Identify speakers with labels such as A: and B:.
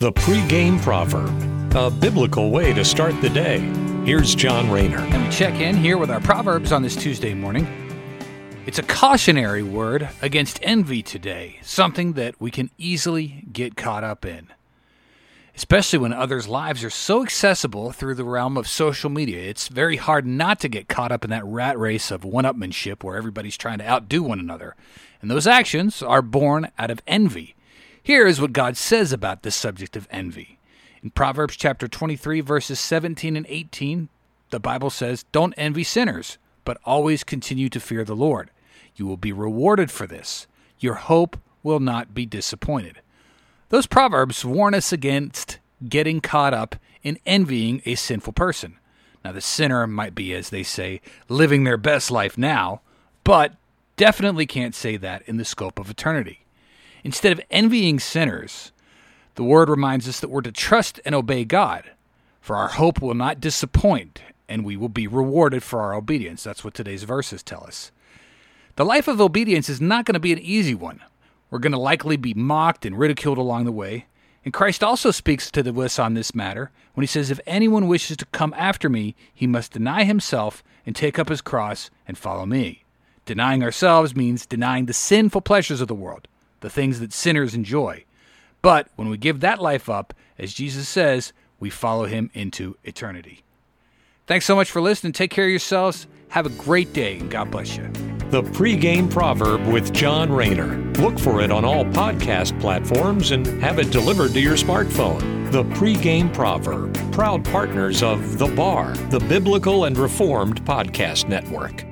A: The pregame proverb, a biblical way to start the day. Here's John Rayner.
B: And we check in here with our Proverbs on this Tuesday morning. It's a cautionary word against envy today, something that we can easily get caught up in. Especially when others' lives are so accessible through the realm of social media. It's very hard not to get caught up in that rat race of one upmanship where everybody's trying to outdo one another. And those actions are born out of envy. Here is what God says about this subject of envy. In Proverbs chapter 23, verses 17 and 18, the Bible says, Don't envy sinners, but always continue to fear the Lord. You will be rewarded for this. Your hope will not be disappointed. Those proverbs warn us against getting caught up in envying a sinful person. Now, the sinner might be, as they say, living their best life now, but definitely can't say that in the scope of eternity. Instead of envying sinners, the word reminds us that we're to trust and obey God, for our hope will not disappoint, and we will be rewarded for our obedience. That's what today's verses tell us. The life of obedience is not going to be an easy one. We're going to likely be mocked and ridiculed along the way. And Christ also speaks to the us on this matter when he says, If anyone wishes to come after me, he must deny himself and take up his cross and follow me. Denying ourselves means denying the sinful pleasures of the world the things that sinners enjoy. But when we give that life up, as Jesus says, we follow him into eternity. Thanks so much for listening. Take care of yourselves. Have a great day, and God bless you.
A: The pregame proverb with John Rayner. Look for it on all podcast platforms and have it delivered to your smartphone. The pregame proverb, proud partners of The Bar, the Biblical and Reformed Podcast Network.